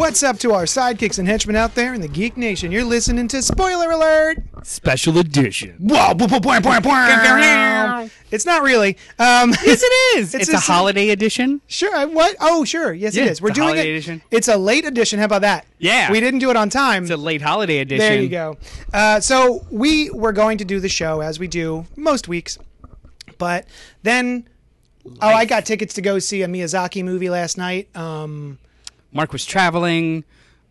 What's up to our sidekicks and henchmen out there in the Geek Nation? You're listening to Spoiler Alert! Special edition. Whoa, boom, boom, boom, boom, boom. It's not really. Um, Yes, it is. It's It's, a- a, holiday edition. Sure. I- What? Oh, sure. Yes, it Yeah, is. We're it's a doing holiday it. edition. It's a late edition. How about that? Yeah. We didn't do it on time. It's a late holiday edition. There you go. Uh, so we were going to do the show as we do most weeks, but then, oh, I got tickets to go see a Miyazaki movie last night. Um, Mark was traveling,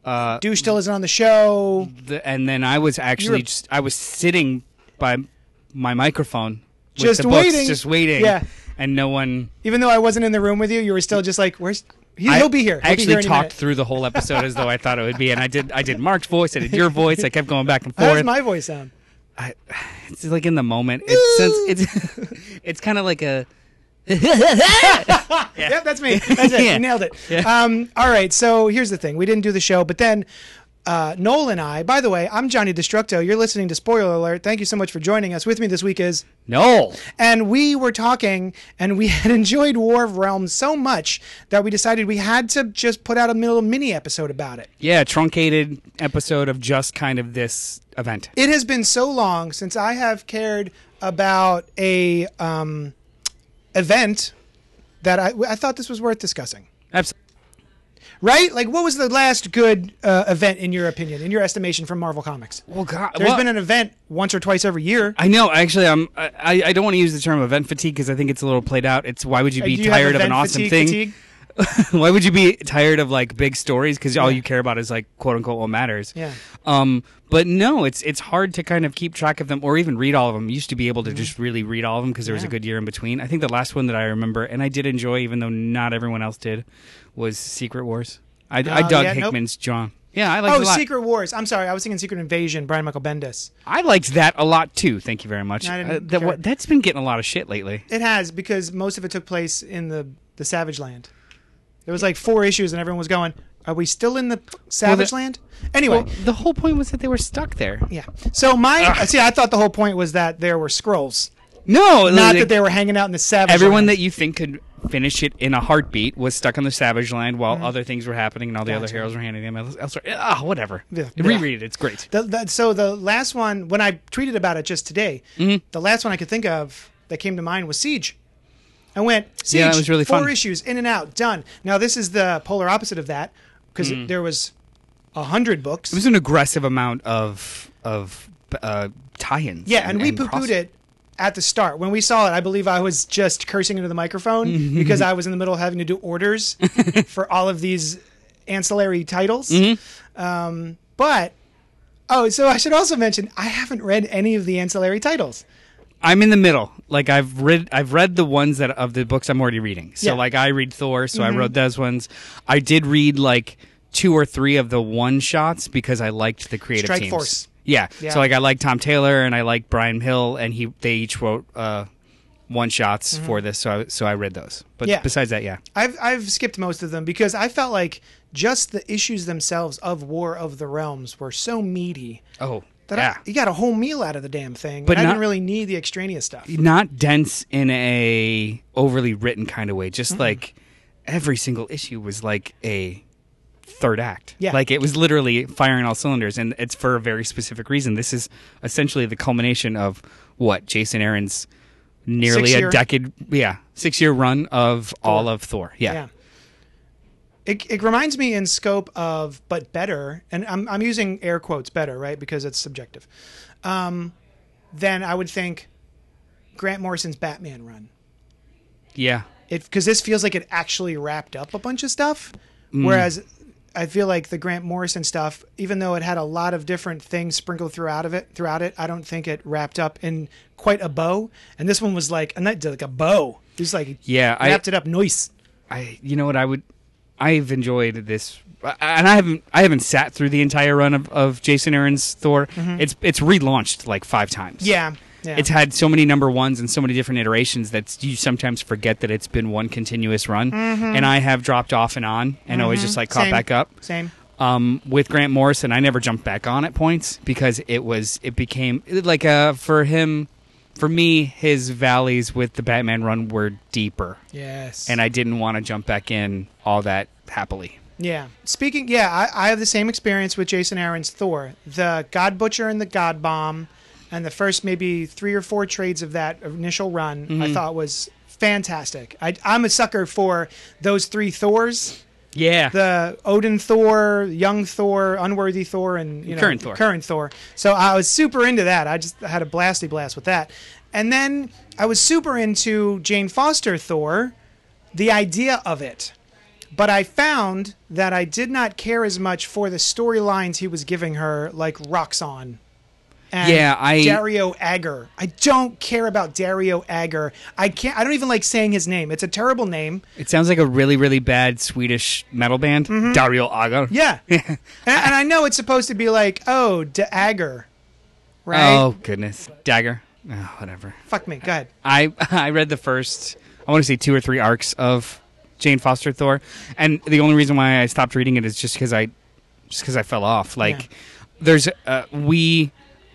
uh, Douche still isn't on the show. the, and then I was actually just I was sitting by my microphone, with Just the books, waiting. just waiting. Yeah. and no one. Even though I wasn't in the room with you, you were still just like, "Where's he? I- He'll be here." I He'll be actually here talked through the whole episode as though I thought it would be, and I did. I did Mark's voice, I did your voice. I kept going back and forth. How does my voice sound? I, it's like in the moment. It's since it's it's kind of like a. Yep, that's me. That's it. Yeah. You nailed it. Yeah. Um, all right. So here's the thing: we didn't do the show, but then uh, Noel and I. By the way, I'm Johnny Destructo. You're listening to Spoiler Alert. Thank you so much for joining us. With me this week is Noel. And we were talking, and we had enjoyed War of Realms so much that we decided we had to just put out a little mini episode about it. Yeah, truncated episode of just kind of this event. It has been so long since I have cared about a um, event that I, I thought this was worth discussing. Absolutely. Right? Like, what was the last good uh, event, in your opinion, in your estimation, from Marvel Comics? Well, God, There's well, been an event once or twice every year. I know. Actually, I'm. I, I don't want to use the term event fatigue because I think it's a little played out. It's why would you Uh, be you tired of an awesome fatigue, thing? fatigue? why would you be tired of like big stories? Because all you care about is like quote unquote what matters. Yeah. Um. But no, it's it's hard to kind of keep track of them or even read all of them. You used to be able Mm-hmm. to just really read all of them because there was a good year in between. I think the last one that I remember and I did enjoy, even though not everyone else did, was Secret Wars. I, I Oh, dug yeah, nope. Hickman's John. Yeah, I liked it Oh, a lot. Secret Wars. I'm sorry. I was thinking Secret Invasion, Brian Michael Bendis. I liked that a lot too. Thank you very much. I didn't Uh, that, what, that's been getting a lot of shit lately. It has because most of it took place in the the Savage Land. There was like four issues, and everyone was going, "Are we still in the Savage the- Land?" Anyway, Well, the whole point was that they were stuck there. yeah. So my see, I thought the whole point was that there were scrolls, No, not like, that they were hanging out in the Savage. everyone Land. that you think could finish it in a heartbeat was stuck on the Savage Land while other things were happening and all the other Mm-hmm. Heroes were handing them else- elsewhere. Ah, whatever. Yeah. Reread it. It's great. The, the, so the last one, when I tweeted about it just today, Mm-hmm. the last one I could think of that came to mind was Siege. I went Siege. Yeah, it was really four fun. issues in and out, done. Now this is the polar opposite of that because there was a hundred books. Mm. It was an aggressive amount of of uh, tie-ins. yeah, and, we poo cross- pooed it at the start when we saw it. I believe I was just cursing into the microphone because I was in the middle of having to do orders for all of these ancillary titles. Mm-hmm. Um, but oh, so I should also mention I haven't read any of the ancillary titles. I'm in the middle. Like I've read, I've read the ones that of the books I'm already reading. So Yeah. Mm-hmm. like I read Thor, so I wrote those ones. I did read like two or three of the one shots because I liked the creative Strike teams. Force. Yeah. Yeah. So like I like Tom Taylor and I like Bryan Hill, and he they each wrote uh, one shots for this. So I, so I read those. But Mm-hmm. Yeah. besides that, yeah. I've I've skipped most of them because I felt like just the issues themselves of War of the Realms were so meaty Oh. That yeah. I, you got a whole meal out of the damn thing. But and I didn't really need the extraneous stuff. not dense in a overly written kind of way. Just like every single issue was like a third act. Yeah. Like it was literally firing all cylinders, and it's for a very specific reason. This is essentially the culmination of what Jason Aaron's nearly a decade, yeah, six year run of all of Thor. Yeah. Yeah. It, it reminds me in scope of, but better, and I'm, I'm using air quotes better, right? Because it's subjective. Um, then I would think Grant Morrison's Batman run. Yeah. It Because this feels like it actually wrapped up a bunch of stuff. Mm. Whereas I feel like the Grant Morrison stuff, even though it had a lot of different things sprinkled throughout of it, throughout it, I don't think it wrapped up in quite a bow. And this one was like a night like a bow. It was like Yeah, I- wrapped it up nice. I you know what I would I've enjoyed this and I haven't I haven't sat through the entire run of, of Jason Aaron's Thor. It's it's relaunched like five times. Mm-hmm. Yeah, yeah. It's had so many number ones and so many different iterations that you sometimes forget that it's been one continuous run. And I have dropped off and on and always just like caught Mm-hmm. Same. back up. same. Um, with Grant Morrison, I never jumped back on at points because it was it became like uh for him, for me, his valleys with the Batman run were deeper, Yes. and I didn't want to jump back in all that happily. Yeah. Speaking, yeah, I, I have the same experience with Jason Aaron's Thor. The God Butcher and the God Bomb, and the first maybe three or four trades of that initial run, Mm-hmm. I thought was fantastic. I, I'm a sucker for those three Thors. Yeah, The Odin Thor, Young Thor, Unworthy Thor, and you know, Current Thor. Current Thor. So I was super into that. I just had a blasty blast with that. And then I was super into Jane Foster Thor, the idea of it. But I found that I did not care as much for the storylines he was giving her, like Roxxon. And Yeah, I- Dario Agger. I don't care about Dario Agger. I can't. I don't even like saying his name. It's a terrible name. it sounds like a really really bad Swedish metal band, Dario Aga. Mm-hmm. Yeah, and, and I know it's supposed to be like, oh, De Agger, right? Oh goodness, Dagger. Oh, whatever. Fuck me. Go ahead. I I read the first I want to say two or three arcs of Jane Foster Thor, and the only reason why I stopped reading it is just because I just because I fell off. Like Yeah. there's uh, we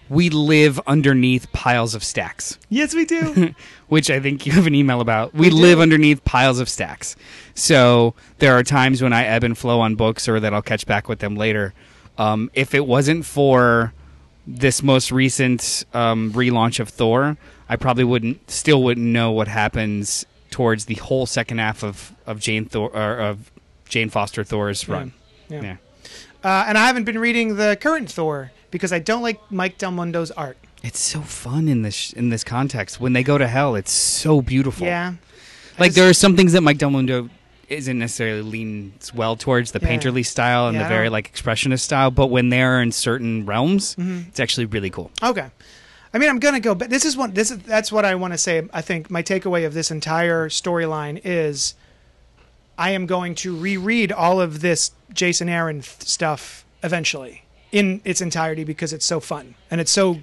we live underneath piles of stacks, Yes, we do. which I think you have an email about. We, do. live underneath piles of stacks. So there are times when I ebb and flow on books, or that I'll catch back with them later. Um, if it wasn't for this most recent um, relaunch of Thor, I probably wouldn't still wouldn't know what happens towards the whole second half of of Jane Thor or of Jane Foster Thor's run. Yeah. Yeah. uh, and I haven't been reading the current Thor because I don't like Mike Del Mundo's art. It's so fun in this in this context. When they go to hell, it's so beautiful. Yeah. like just- there are some things that Mike Del Mundo isn't necessarily leans well towards the Yeah. painterly style and Yeah, the very like expressionist style, but when they're in certain realms, Mm-hmm. it's actually really cool. Okay. I mean, I'm gonna go, but this is one. This is that's what I want to say. I think my takeaway of this entire storyline is, I am going to reread all of this Jason Aaron th- stuff eventually in its entirety because it's so fun and it's so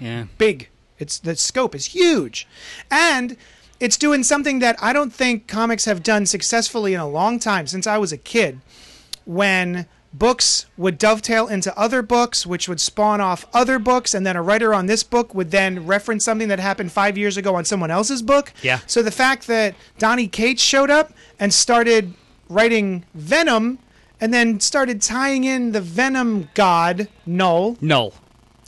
Yeah. big. It's the scope is huge, and it's doing something that I don't think comics have done successfully in a long time since I was a kid. When books would dovetail into other books, which would spawn off other books, and then a writer on this book would then reference something that happened five years ago on someone else's book. Yeah. So the fact that Donny Cates showed up and started writing Venom, and then started tying in the Venom god Knull Knull.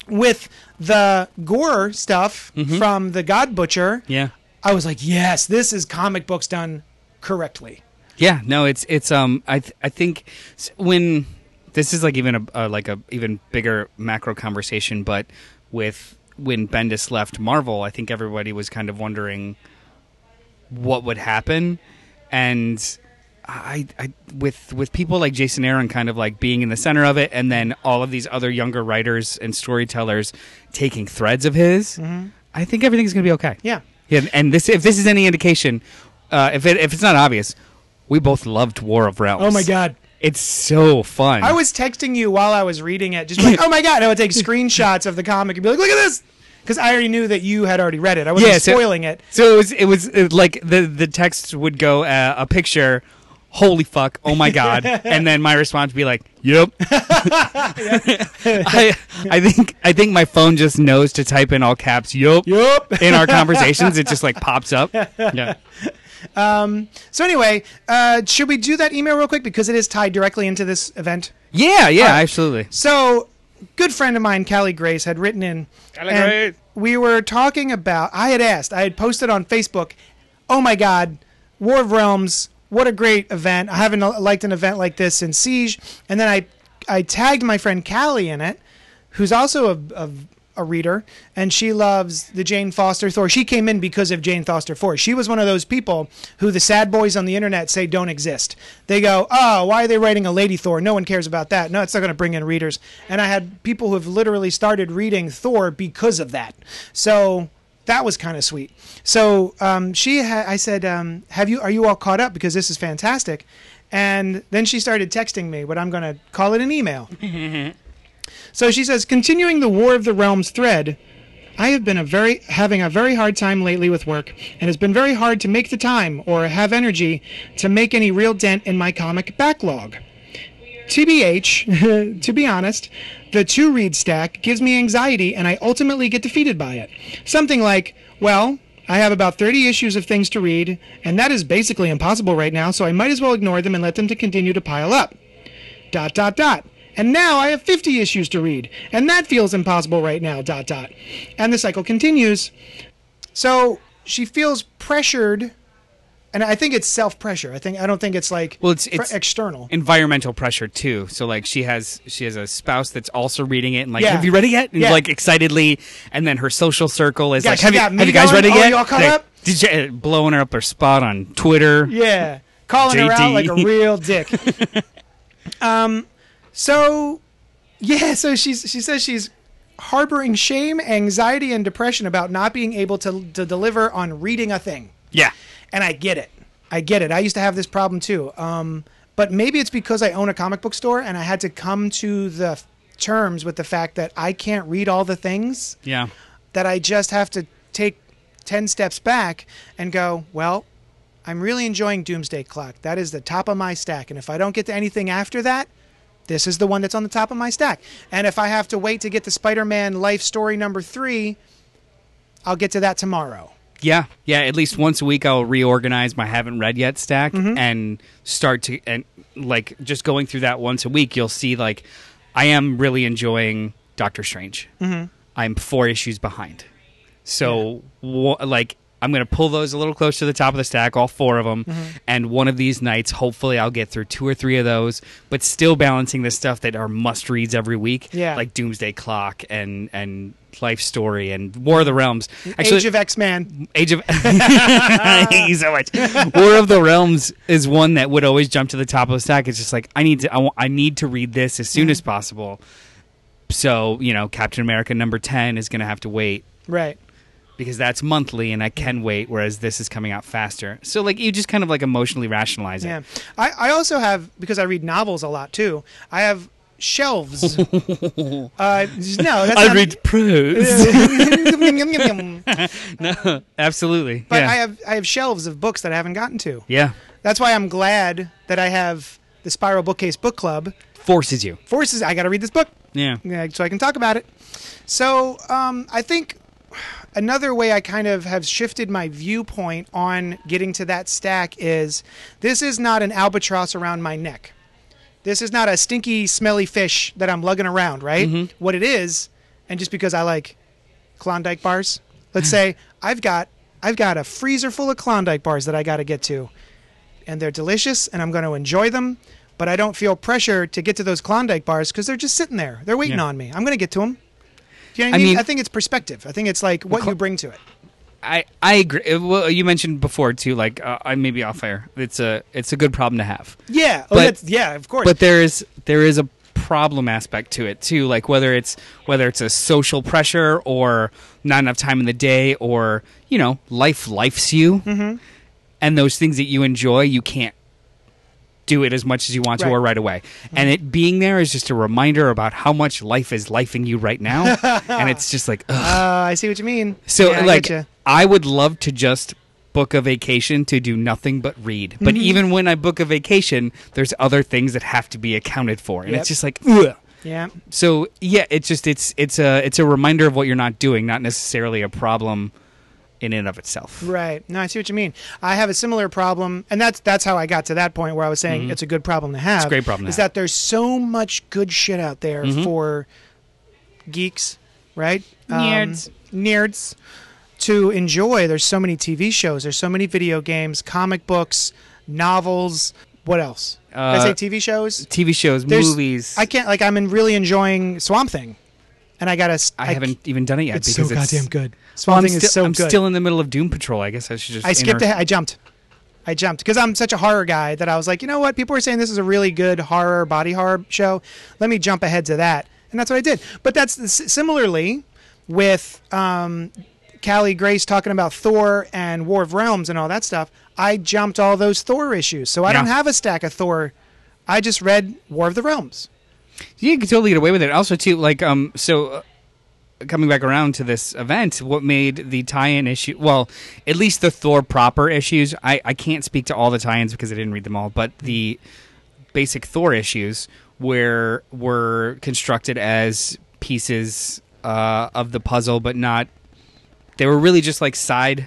with the Gorr stuff from the God Butcher, Yeah. I was like, yes, this is comic books done correctly. Yeah, no, it's it's um I th- I think s- when this is like even a, a like a even bigger macro conversation, but with when Bendis left Marvel, I think everybody was kind of wondering what would happen, and I, I with with people like Jason Aaron kind of like being in the center of it, and then all of these other younger writers and storytellers taking threads of his, I think everything's gonna be okay. Yeah. Yeah, and this if this is any indication, uh, if it if it's not obvious, we both loved War of Realms. Oh my god. it's so fun. I was texting you while I was reading it, just like, oh my god. I would take screenshots of the comic and be like, look at this. Because I already knew that you had already read it. I wasn't Yeah, so- spoiling it. so it was it was uh, like the the text would go uh, a picture. Holy fuck! Oh my god! and then my response would be like, "Yep." I I think I think my phone just knows to type in all caps. yep. Yep. In our conversations, it just like pops up. Yeah. Um, So anyway, uh, should we do that email real quick because it is tied directly into this event? Yeah. Yeah. right. Absolutely. So, good friend of mine, Callie Grace, had written in. Callie and Grace. We were talking about. I had asked. I had posted on Facebook. Oh my God, War of Realms! What a great event! I haven't liked an event like this since Siege. And then I, I tagged my friend Callie in it, who's also a, a, a reader, and she loves the Jane Foster Thor. She came in because of Jane Foster Thor. She was one of those people who the sad boys on the internet say don't exist. They go, "Oh, why are they writing a Lady Thor? No one cares about that. No, it's not going to bring in readers." And I had people who have literally started reading Thor because of that. So that was kind of sweet. So um, she, ha- I said, um, "Have you? Are you all caught up? Because this is fantastic." And then she started texting me what I'm going to call it an email. so she says, continuing the War of the Realms thread, I have been a very having a very hard time lately with work, and it's been very hard to make the time or have energy to make any real dent in my comic backlog. TBH, to be honest, the two read stack gives me anxiety and I ultimately get defeated by it. Something like, well, I have about 30 issues of things to read, and that is basically impossible right now, so I might as well ignore them and let them to continue to pile up. Dot dot dot. And now I have 50 issues to read, and that feels impossible right now. Dot dot. And the cycle continues. So she feels pressured, and I think it's self pressure. I think I don't think it's like Well, it's- it's- external. environmental pressure too. So like she has she has a spouse that's also reading it and like Yeah. have you read it yet? And Yeah. like excitedly, and then her social circle is Yeah, like have you have you guys going? read it Oh, yet? you all caught Like, up? Did you blowing her up her spot on Twitter? Yeah, calling her out like a real dick. um, so yeah, so she's she says she's harboring shame, anxiety, and depression about not being able to to deliver on reading a thing. Yeah. And I get it. I get it. I used to have this problem too. Um, but maybe it's because I own a comic book store and I had to come to the f- terms with the fact that I can't read all the things Yeah. that I just have to take 10 steps back and go, well, I'm really enjoying Doomsday Clock. That is the top of my stack. And if I don't get to anything after that, this is the one that's on the top of my stack. And if I have to wait to get to Spider Man Life Story number three, I'll get to that tomorrow. Yeah, yeah. At least once a week, I'll reorganize my haven't read yet stack Mm-hmm. and start to and like just going through that once a week. You'll see like I am really enjoying Doctor Strange. Mm-hmm. I'm four issues behind, so wha- like I'm gonna pull those a little closer to the top of the stack, all four of them, Mm-hmm. and one of these nights, hopefully, I'll get through two or three of those, but still balancing the stuff that are must reads every week, Yeah. like Doomsday Clock and and Life Story and War of the Realms. Actually, Age of X Man. Age of hate you so much. War of the Realms is one that would always jump to the top of the stack. It's just like I need to I, need to read this as soon as possible. So you know, Captain America number ten is going to have to wait Right. because that's monthly and I can wait, whereas this is coming out faster. So like you just kind of like emotionally rationalize it. Yeah. I, I also have, because I read novels a lot too, I have shelves. uh, no, that's I read prose. no, absolutely. yeah. I have I have shelves of books that I haven't gotten to. yeah, That's why I'm glad that I have the Spiral Bookcase Book Club. forces you. Forces I got to read this book Yeah. yeah, so I can talk about it. So um, I think another way I kind of have shifted my viewpoint on getting to that stack is this is not an albatross around my neck. This is not a stinky, smelly fish that I'm lugging around, right? Mm-hmm. What it is, and just because I like Klondike bars, let's say I've got I've got a freezer full of Klondike bars that I got to get to, and they're delicious, and I'm going to enjoy them. But I don't feel pressure to get to those Klondike bars because they're just sitting there. They're waiting Yeah. on me. I'm going to get to them. Do you know what I I mean? mean- I think it's perspective. I think it's like what Cl- you bring to it. I I agree. Uh, Well, you mentioned before too, like uh, I maybe off air. It's a it's a good problem to have, Yeah. Oh, But- that's, yeah. Of course. but there is there is a problem aspect to it too. Like whether it's whether it's a social pressure or not enough time in the day, or you know, life lifes you, mm-hmm. and those things that you enjoy, you can't do it as much as you want to or right away. And it being there is just a reminder about how much life is lifing you right now, and it's just like. Ugh. uh, I see what you mean. So Yeah, I like. I would love to just book a vacation to do nothing but read. Mm-hmm. But even when I book a vacation, there's other things that have to be accounted for. And Yep. it's just like ugh. yeah. So yeah, it's just it's it's a it's a reminder of what you're not doing, not necessarily a problem in and of itself. Right. No, I see what you mean. I have a similar problem, and that's that's how I got to that point where I was saying it's a good problem to have. Mm-hmm. a great problem to Is have. that there's so much good shit out there Mm-hmm. for geeks, right? Nerds. Um, nerds to enjoy. There's so many TV shows. There's so many video games, comic books, novels. What else? Did I Uh, say TV shows? TV shows, There's- movies. I can't like. I'm in really enjoying Swamp Thing. and I got to. I, haven't even done it yet It's so because it's goddamn good. Swamp I'm, Thing still, is so good. I'm still in the middle of Doom Patrol. I guess I should just. I skipped inter- ahead. I jumped. I jumped because I'm such a horror guy that I was like, you know what? People are saying this is a really good horror body horror show. Let me jump ahead to that, and that's what I did. But that's similarly with um, Callie Grace talking about Thor and War of Realms and all that stuff. I jumped all those Thor issues, so I don't have a stack of Thor. I just read War of the Realms. You can totally get away with it. Also, too, like um, so. Uh, Coming back around to this event, what made the tie-in issue? Well, at least the Thor proper issues. I, I can't speak to all the tie-ins because I didn't read them all, but the basic Thor issues where were constructed as pieces uh, of the puzzle, but not. They were really just like side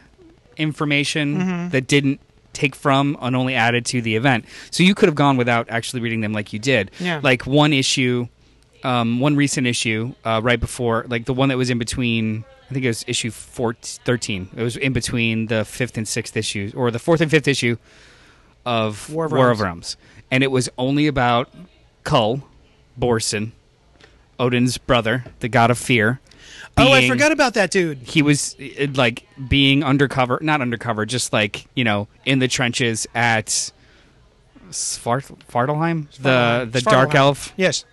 information that didn't take from and only added to the event. So you could have gone without actually reading them like you did. Yeah. Like one issue, um, one recent issue uh, right before, like the one that was in between. I think it was issue 14, 13. It was in between the fifth and sixth issues, or the fourth and fifth issue of War of War of. Realms, and it was only about Cul, Borson, Odin's brother, the god of fear. Oh, I forgot about that dude. he was uh, like being undercover, not undercover, just like you know in the trenches at Svart- Svartalheim, the the dark elf. Yes.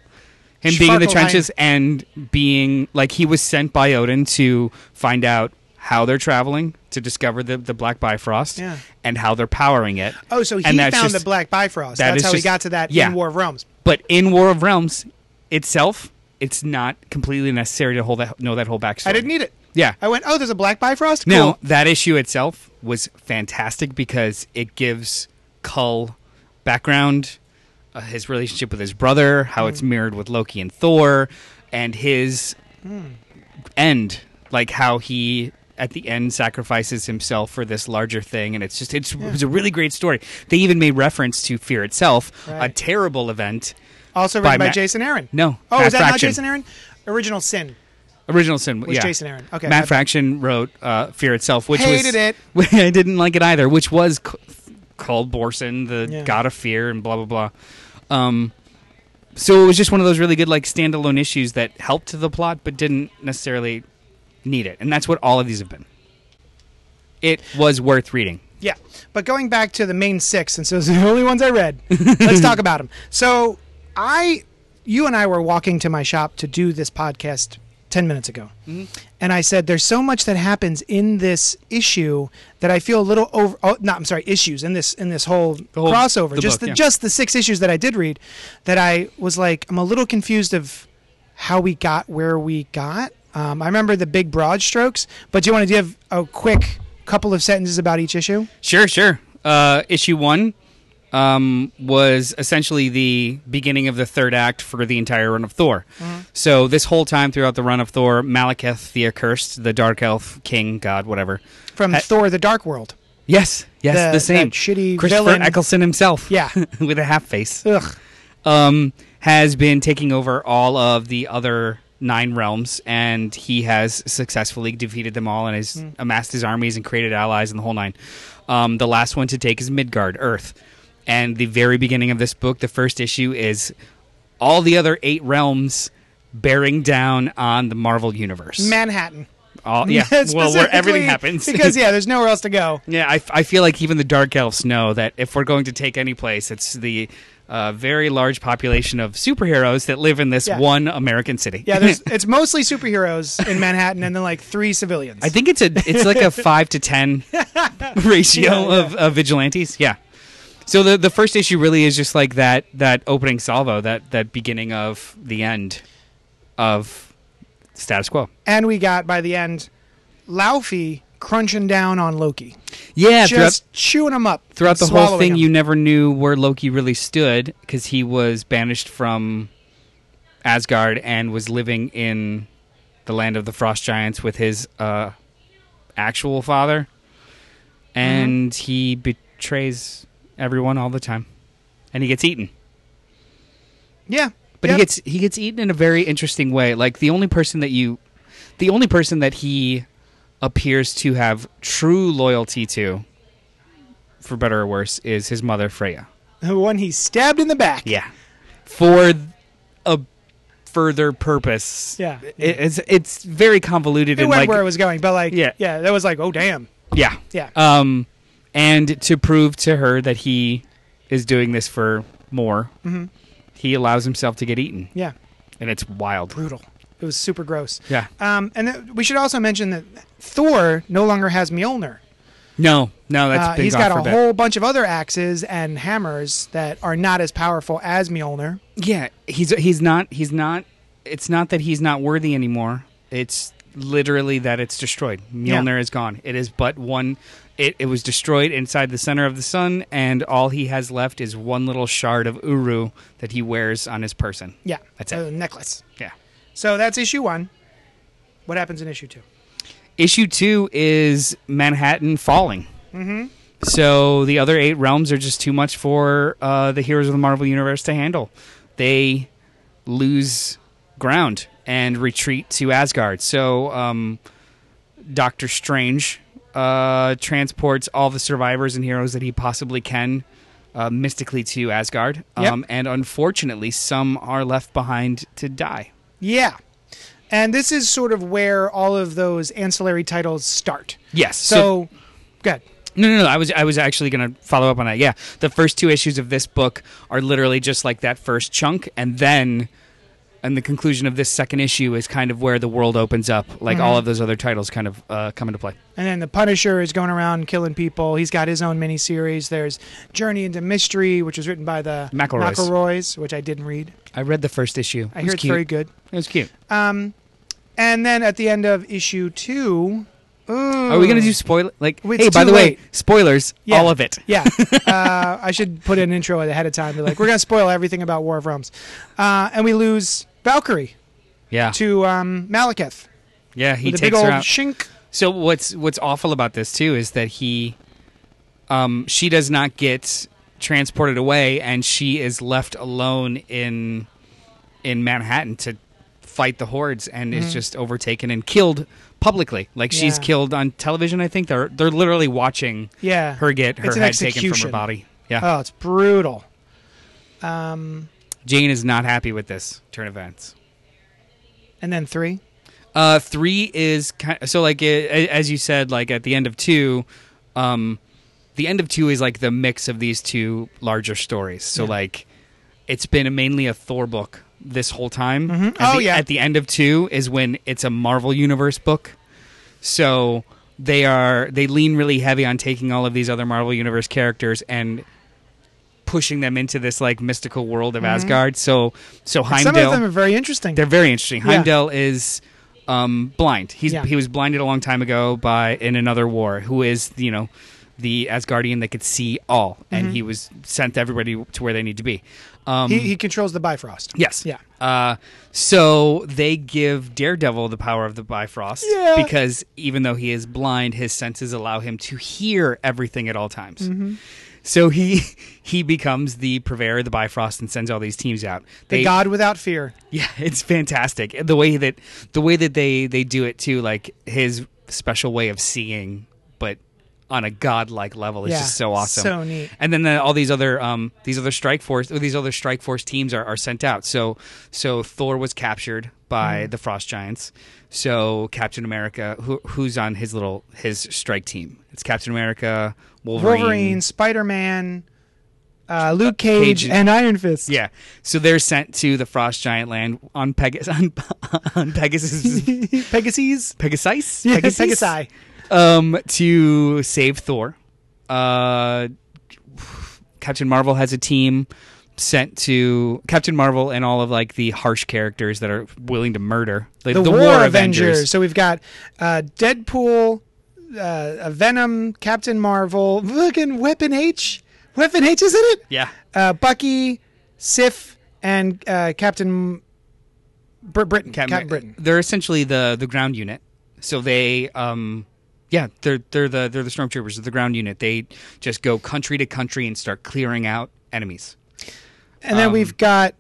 Him being in the trenches and being like he was sent by Odin to find out how they're traveling to discover the the Black Bifrost Yeah. and how they're powering it. Oh, so he And found just- the Black Bifrost. that That's how he got to that yeah. in War of Realms. But in War of Realms itself, it's not completely necessary to hold that know that whole backstory. I didn't need it. Yeah. I went, oh, there's a Black Bifrost? Cool. Now, that issue itself was fantastic because it gives Cul background, uh, his relationship with his brother, how it's mirrored with Loki and Thor, and his end, like how he at the end sacrifices himself for this larger thing and it's just it's, it was a really great story they even made reference to fear itself a terrible event Also written by, Ma- Jason Aaron. no Oh, Matt is that not Jason Aaron? Original Sin. original sin Was yeah. Jason Aaron. Okay, matt fraction wrote uh, fear itself which Hated was it. i didn't like it either which was c- called borson the Yeah. god of fear and blah blah blah um so it was just one of those really good like standalone issues that helped the plot but didn't necessarily need it and that's what all of these have been it was worth reading Yeah. But going back to the main six, since those are the only ones I read, let's talk about them. So I, you and I were walking to my shop to do this podcast 10 minutes ago. Mm-hmm. And I said, there's so much that happens in this issue that I feel a little over, oh, no, I'm sorry, issues in this, in this whole, whole- crossover, the just book, the, yeah. just the six issues that I did read that I was like, I'm a little confused of how we got where we got. Um, I remember the big broad strokes, but do you want to give a quick couple of sentences about each issue? Sure, sure. Uh, issue one um, was essentially the beginning of the third act for the entire run of Thor. So this whole time throughout the run of Thor, Malekith the Accursed, the Dark Elf King, God, whatever. From Ha- Thor: The Dark World. Yes, yes, The- the, same. that shitty Christopher villain. Eccleston himself. Yeah. with a half face. Ugh. um, has been taking over all of the other nine realms, and he has successfully defeated them all and has Hmm. amassed his armies and created allies and the whole nine. Um, the last one to take is Midgard, Earth. And the very beginning of this book, the first issue, is all the other eight realms bearing down on the Marvel universe. Manhattan. all, yeah, well, where everything happens. because yeah, there's nowhere else to go. Yeah, I, I feel like even the Dark Elves know that if we're going to take any place, it's the uh, very large population of superheroes that live in this Yeah. one American city. Yeah, there's it's mostly superheroes in Manhattan, and then like three civilians. I think it's a it's like a five to ten ratio Yeah, yeah. Of, of vigilantes. Yeah. So the the first issue really is just like that that opening salvo, that that beginning of the end of status quo. and we got by the end, Laufey crunching down on Loki, Yeah, just chewing him up throughout the whole thing, him. you never knew where Loki really stood because he was banished from Asgard and was living in the land of the frost giants with his uh, actual father, and Mm-hmm. he betrays everyone all the time, and he gets eaten. yeah, But Yep. he gets he gets eaten in a very interesting way. Like the only person that you, the only person that he appears to have true loyalty to, for better or worse, is his mother Freya. the one he stabbed in the back. Yeah, for a further purpose. Yeah. It, it's it's very convoluted It and went like where it was going, but like, Yeah. yeah, that was like, oh damn, yeah yeah, um and to prove to her that he is doing this for more, Mm-hmm. he allows himself to get eaten, yeah, and it's wild. brutal. It was super gross. Yeah. Um, and th- we should also mention that Thor no longer has Mjolnir. No, no, that's Uh, he's got a bit. whole bunch of other axes and hammers that are not as powerful as Mjolnir. Yeah, he's he's not he's not. It's not that he's not worthy anymore. It's literally that it's destroyed. Mjolnir is gone. It is but one. It, it was destroyed inside the center of the sun, and all he has left is one little shard of Uru that he wears on his person. Yeah, That's a it. necklace. Yeah. So that's issue one. What happens in issue two? Issue two is Manhattan falling. Mm-hmm. So the other eight realms are just too much for uh, the heroes of the Marvel Universe to handle. They lose ground and retreat to Asgard. So um, Doctor Strange uh, transports all the survivors and heroes that he possibly can uh, mystically to Asgard. Yep. Um, and unfortunately, some are left behind to die. Yeah. And this is sort of where all of those ancillary titles start. Yes. So, good. No, no, no. I was I was actually going to follow up on that. Yeah, the first two issues of this book are literally just like that first chunk, and then, and the conclusion of this second issue is kind of where the world opens up. Like all of those other titles kind of uh, come into play. And then the Punisher is going around killing people. He's got his own miniseries. There's Journey into Mystery, which was written by the McElroys. McElroys, which I didn't read. I read the first issue. I It hear was it's very good. It was cute. Um, and then at the end of issue two, ooh, Are we going to do spoil? Like, It's hey, by the way, spoilers, Yeah. all of it. Yeah, uh, I should put an intro ahead of time. Be like, we're gonna spoil everything about War of Realms, uh, and we lose Valkyrie Yeah, to um, Malekith yeah. He with a takes big old her out. shink. So what's what's awful about this too is that he, um, she does not get transported away, and she is left alone in in Manhattan to fight the hordes, and is just overtaken and killed publicly. Like she's Mm-hmm. Killed on television. I think they're they're literally watching Yeah, her get her head taken from her body. Yeah, Oh, it's brutal. Um, Jane is not happy with this turn of events. and then three. Uh, three is kind so like uh, as you said, like at the end of two, um, the end of two is like the mix of these two larger stories. So Yeah. like, it's been mainly a Thor book this whole time. Mhm. Oh, the- yeah. At the end of two is when it's a Marvel Universe book. So they are they lean really heavy on taking all of these other Marvel Universe characters and pushing them into this like mystical world of Asgard. So so Mm-hmm. Heimdall some of them are very interesting. they're very interesting. Yeah. Heimdall is um, blind. He's Yeah. he was blinded a long time ago by in another war. Who is you know the Asgardian that could see all, and he was sent everybody to where they need to be. Um, Mm-hmm. he, he controls the Bifrost. yes. Yeah. Uh, so they give Daredevil the power of the Bifrost Yeah. because even though he is blind, his senses allow him to hear everything at all times. Mm-hmm. So he he becomes the purveyor of the Bifrost and sends all these teams out. The God without fear. yeah, it's fantastic. The way that the way that they they do it too, like his special way of seeing, but on a godlike level It's Yeah, just so awesome. so neat. And then the, all these other um these other strike force these other strike force teams are, are sent out. So so Thor was captured by Mm-hmm. the Frost Giants. So Captain America, who, who's on his little his strike team? It's Captain America, Wolverine, Wolverine, Spider Man, uh, Luke Cage, Cage- and Iron Fist. Yeah, so they're sent to the Frost Giant land on Pegasus on, on Pegasus Pegasus. Pegasus Pegasus? Pegasi. Um to save Thor. Uh, Captain Marvel has a team sent to Captain Marvel and all of like the harsh characters that are willing to murder like, The, War, Avengers. So we've got uh, Deadpool, uh, Venom, Captain Marvel, fucking Weapon H. Weapon H, isn't it? Yeah, Uh, Bucky, Sif, and uh, Captain Br- Britain. Captain, Britain. They're essentially the the ground unit. So they um yeah, they're they're the they're the stormtroopers, they're the ground unit. They just go country to country and start clearing out enemies. And then Um, we've got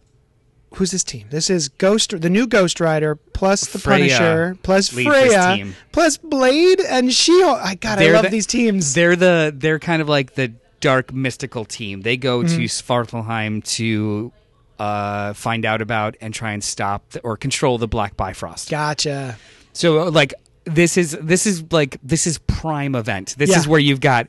who's this team? This is Ghost, the new Ghost Rider, plus the Freya Punisher, plus Freya, plus Blade and She. I God, I They're love the- these teams. They're the they're kind of like the dark mystical team. They go Mm-hmm. to Svartalheim to uh, find out about and try and stop the, or control the Black Bifrost. Gotcha. So uh, like this is this is like this is prime event. This Yeah. is where you've got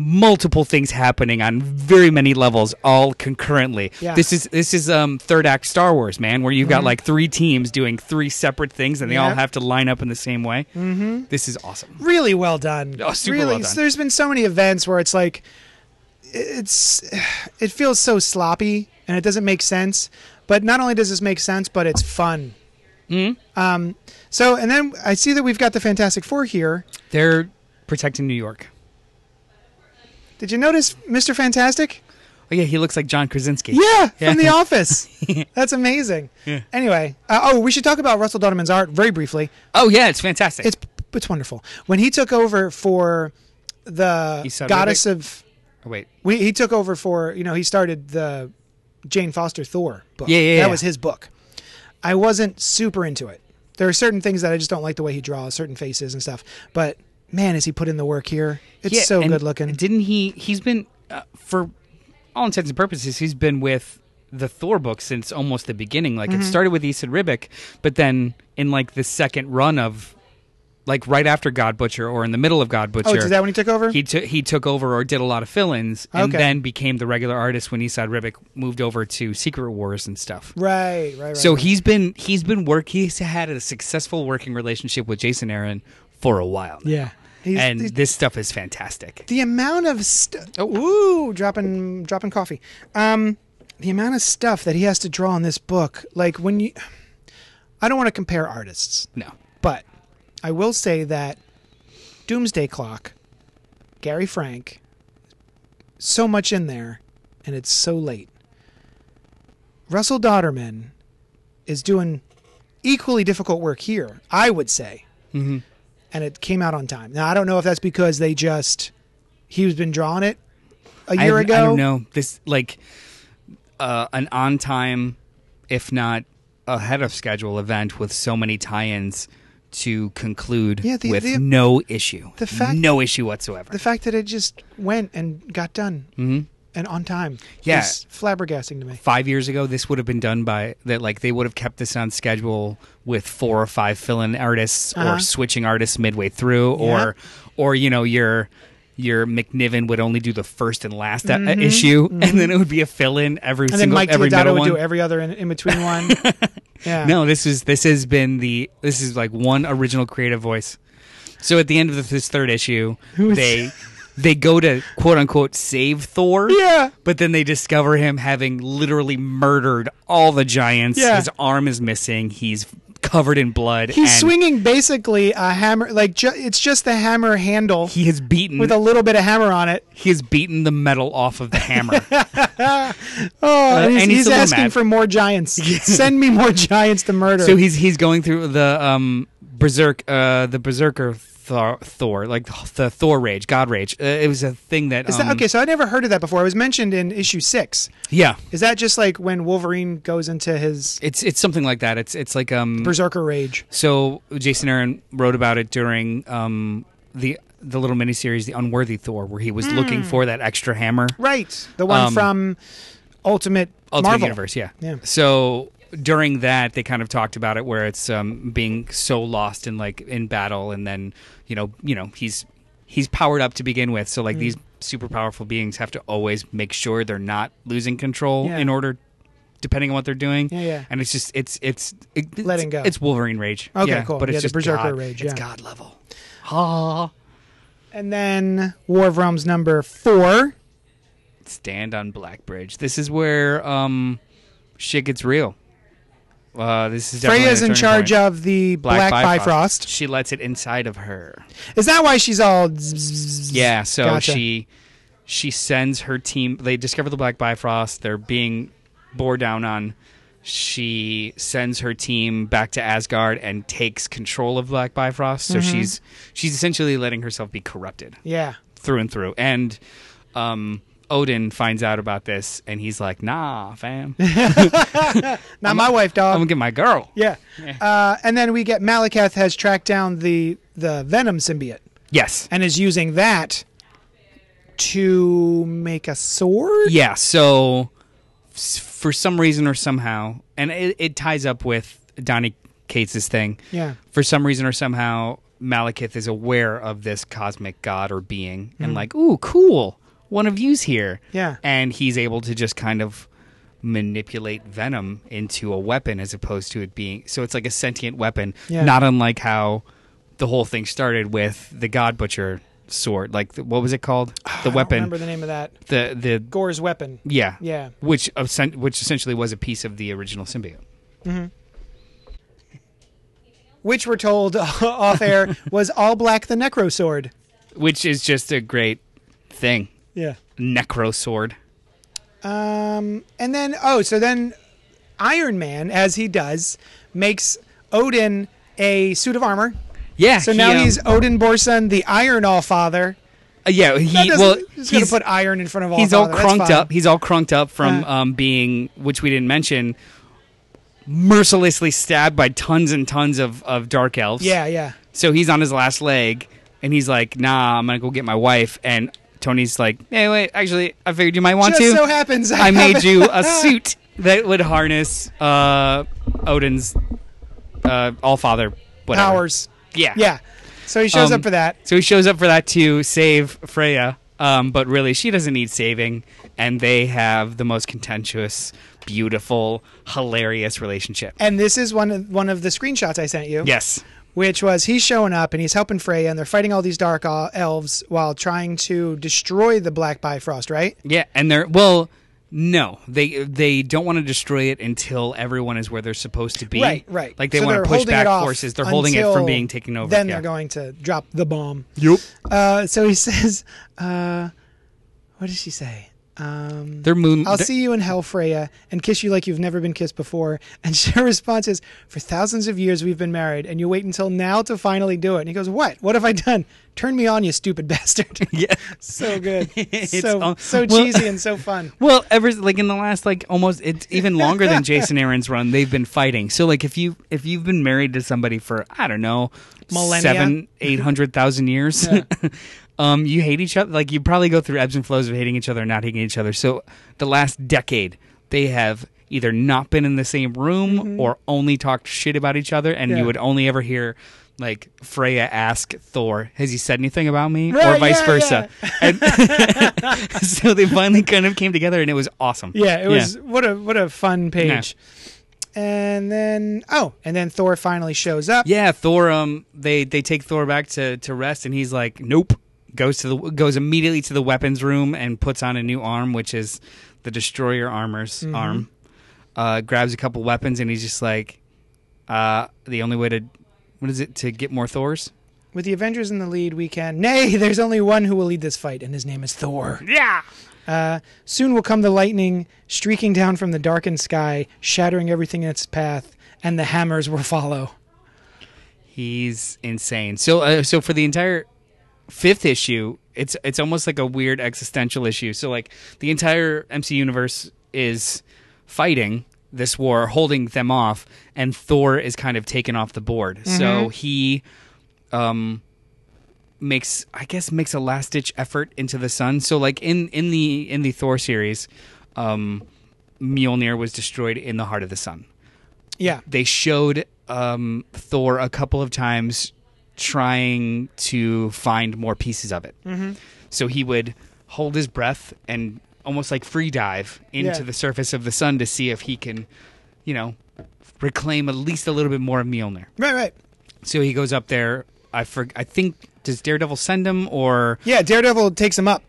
multiple things happening on very many levels all concurrently. Yeah. This is this is um third act Star Wars, man, where you've got like three teams doing three separate things and they all have to line up in the same way. Mm-hmm. This is awesome. Really well done. Oh, super really, well done. There's been so many events where it's like, it's, it feels so sloppy and it doesn't make sense. But not only does this make sense, but it's fun. Hmm Um, so, and then I see that we've got the Fantastic Four here. They're protecting New York. Did you notice Mr. Fantastic? Oh yeah, he looks like John Krasinski. Yeah, Yeah. from The Office. That's amazing. Yeah. Anyway, uh, oh, we should talk about Russell Donovan's art very briefly. Oh yeah, it's fantastic. It's it's wonderful. When he took over for the goddess of, oh, wait. we, he took over for you know he started the Jane Foster Thor book. Yeah, yeah, that yeah. was his book. I wasn't super into it. There are certain things that I just don't like the way he draws certain faces and stuff. But man, is he put in the work here? It's Yeah, so good looking. Didn't he? He's been uh, for all intents and purposes. He's been with the Thor book since almost the beginning. Like Mm-hmm. it started with Esad Ribic, but then in like the second run of, like right after God Butcher or in the middle of God Butcher. oh, is that when he took over? he took he took over or did a lot of fill-ins and Okay. then became the regular artist when Esad Ribic moved over to Secret Wars and stuff. right, right, right. So right. he's been he's been work he's had a successful working relationship with Jason Aaron for a while. now. yeah, he's, and he's- this stuff is fantastic. the amount of stuff. Oh. Ooh, dropping dropping coffee. Um, the amount of stuff that he has to draw in this book, like when you, I don't want to compare artists, No. but I will say that Doomsday Clock, Gary Frank, so much in there, and it's so late. Russell Dauterman is doing equally difficult work here, I would say Mm-hmm. and it came out on time. Now I don't know if that's because they just he's been drawing it a year I, ago. I don't know. This like uh, an on time, if not ahead of schedule event with so many tie-ins to conclude Yeah, the- with the- no issue. the fact- no issue whatsoever. The fact that it just went and got done hmm and on time, Yeah. is flabbergasting to me. Five years ago, this would have been done by that. Like they would have kept this on schedule with four or five fill-in artists, Uh-huh. or switching artists midway through, or or you know your your McNiven would only do the first and last uh issue, and then it would be a fill-in every Mm-hmm. And then single Mike every would one. do every other in, in between one. yeah. No, this is this has been the this is like one original creative voice. So at the end of this third issue, Who is- they they go to quote unquote save Thor. Yeah. But then they discover him having literally murdered all the giants. Yeah. His arm is missing. He's covered in blood. He's swinging basically a hammer, like ju- it's just the hammer handle He has beaten with a little bit of hammer on it. he has beaten the metal off of the hammer. Oh, and he's, and he's he's asking mad. for more giants. Send me more giants to murder. so he's he's going through the um berserk uh the berserker Thor, Thor like the Thor rage, God rage. Uh, it was a thing that Is that um, okay? So I never heard of that before. It was mentioned in issue six. Yeah. Is that just like when Wolverine goes into his It's it's something like that. It's it's like um berserker rage? so Jason Aaron wrote about it during um the the little miniseries The Unworthy Thor where he was looking for that extra hammer. Right, the one Um, from Ultimate, Ultimate Marvel. Universe, yeah. Yeah. So during that they kind of talked about it where it's um being so lost in like in battle and then you know you know he's he's powered up to begin with so like Mm. these super powerful beings have to always make sure they're not losing control Yeah. in order depending on what they're doing Yeah, yeah. and it's just it's it's it's- Letting go. it's wolverine rage Okay, yeah, cool. but it's just Berserker God. rage, it's god level ah And then War of Realms number four. stand on black bridge this is where um shit gets real uh this is Freya's in charge point. of the Black, Bifrost. She lets it inside of her. Is that why she's all? zzz? Yeah, so Gotcha. she she sends her team. They discover the Black Bifrost. They're being bore down on. She sends her team back to Asgard and takes control of Black Bifrost. So Mm-hmm. she's she's essentially letting herself be corrupted Yeah. through and through. And um, Odin finds out about this, and he's like, "Nah, fam, I'm Not my wife, dog. I'm gonna get my girl." yeah. Uh, and then we get Malekith has tracked down the the Venom symbiote Yes. and is using that to make a sword. Yeah, so for some reason or somehow, and it, it ties up with Donny Cates' thing. Yeah. For some reason or somehow, Malekith is aware of this cosmic god or being, and like, ooh, cool, one of you's here. Yeah. and he's able to just kind of manipulate venom into a weapon as opposed to it being so it's like a sentient weapon Yeah. not unlike how the whole thing started with the god butcher sword like the, what was it called the I weapon remember the name of that. the the Gorr's weapon. yeah Yeah. which uh, which essentially was a piece of the original symbiote mm-hmm. Which we're told off air was all black the Necro sword. which is just a great thing Yeah. necro sword Um, and then oh, so then Iron Man, as he does, makes Odin a suit of armor. yeah So he, now um, he's Odin Borson, the Iron All Father. uh, yeah he well he's gonna put iron in front of all. he's all crunked up. He's all crunked up from Yeah. um, being, which we didn't mention, mercilessly stabbed by tons and tons of, of dark elves. Yeah, yeah. So he's on his last leg, and he's like, "Nah, I'm gonna go get my wife." And Tony's like, "Hey, wait, actually, I figured you might want Just to. so happens I have made you a suit that would harness uh, Odin's uh, All Father whatever. powers. Yeah, Yeah. So he shows Um, up for that. so he shows up for that to save Freya, um, but really she doesn't need saving, and they have the most contentious, beautiful, hilarious relationship. And this is one of one of the screenshots I sent you. Yes. Which was he's showing up and he's helping Freya and they're fighting all these dark elves while trying to destroy the Black Bifrost, right? Yeah, and they're well. No, they they don't want to destroy it until everyone is where they're supposed to be. Right, right. Like they So want to push back forces. They're holding it from being taken over. Then yeah. they're going to drop the bomb. Yep. Uh, so he says, uh, "What does she say?" Um, They're moon. I'll they're- see you in hell, Freya, and kiss you like you've never been kissed before. And her response is, For thousands of years we've been married, and you wait until now to finally do it. And he goes, What? What have I done? Turn me on, you stupid bastard. Yeah. so good. It's so so well- cheesy and so fun. Well, ever like in the last like almost it's even longer than Jason Aaron's run. They've been fighting. So like if you if you've been married to somebody for I don't know Millennia. seven eight hundred thousand years, um, you hate each other. Like you probably go through ebbs and flows of hating each other and not hating each other. So the last decade, they have either not been in the same room or only talked shit about each other, and Mm-hmm. Yeah. you would only ever hear. Like Freya ask Thor, "Has he said anything about me?" or vice yeah, versa. And so they finally kind of came together, and it was awesome. Yeah, it was what a what a fun page. Yeah. And then oh, and then Thor finally shows up. Yeah, Thor. Um, they they take Thor back to to rest, and he's like, "Nope." Goes to the goes immediately to the weapons room and puts on a new arm, which is the Destroyer armor's Mm-hmm. arm. Uh, grabs a couple weapons, and he's just like, uh, "The only way to what is it to get more Thors?" With the Avengers in the lead, we can. Nay, there's only one who will lead this fight, and his name is Thor. Yeah. Uh, soon will come the lightning, streaking down from the darkened sky, shattering everything in its path, and the hammers will follow. He's insane. So uh, so for the entire fifth issue, it's it's almost like a weird existential issue. So like the entire MC universe is fighting this war, holding them off, and Thor is kind of taken off the board. So he um makes I guess makes a last ditch effort into the sun. So like in in the in the Thor series, um Mjolnir was destroyed in the heart of the sun Yeah, they showed um, Thor a couple of times trying to find more pieces of it. Mm-hmm. So he would hold his breath and almost like free dive into Yeah. the surface of the sun to see if he can, you know, reclaim at least a little bit more of Mjolnir. right, right. So he goes up there. I for, I think does Daredevil send him or Yeah, Daredevil takes him up.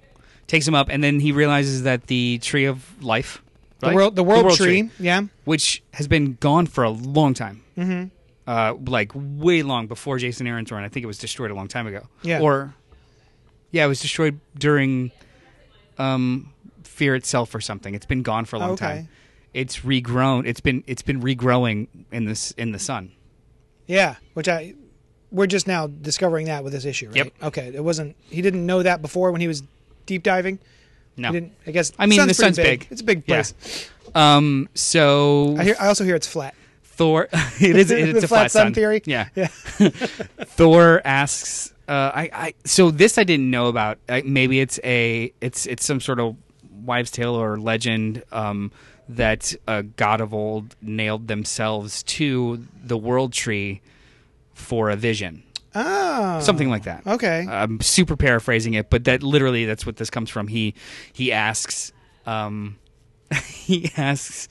takes him up, and then he realizes that the tree of life, The right? world, the world, tree. Yeah, which has been gone for a long time. Mm-hmm. Uh, like way long before Jason Aaron's run. I think it was destroyed a long time ago. Yeah. Or, yeah, it was destroyed during um, Fear itself or something. It's been gone for a long Okay. time. It's regrown. It's been it's been regrowing in this in the sun. yeah. Which I, we're just now discovering that with this issue, right? Yep. Okay, it wasn't. He didn't know that before when he was deep diving. No. I guess. I mean, the sun's big. It's a big Yeah. place. Um. So I hear. I also hear it's flat. Thor. it is. It's The a flat sun sun theory? Yeah. Yeah. Thor asks. Uh, I, I. So this I didn't know about. I, maybe it's a. It's it's some sort of wives' tale or legend um, that a god of old nailed themselves to the world tree for a vision, Oh, something like that. Okay. I'm super paraphrasing it, but that literally that's what this comes from. He he asks um, he asks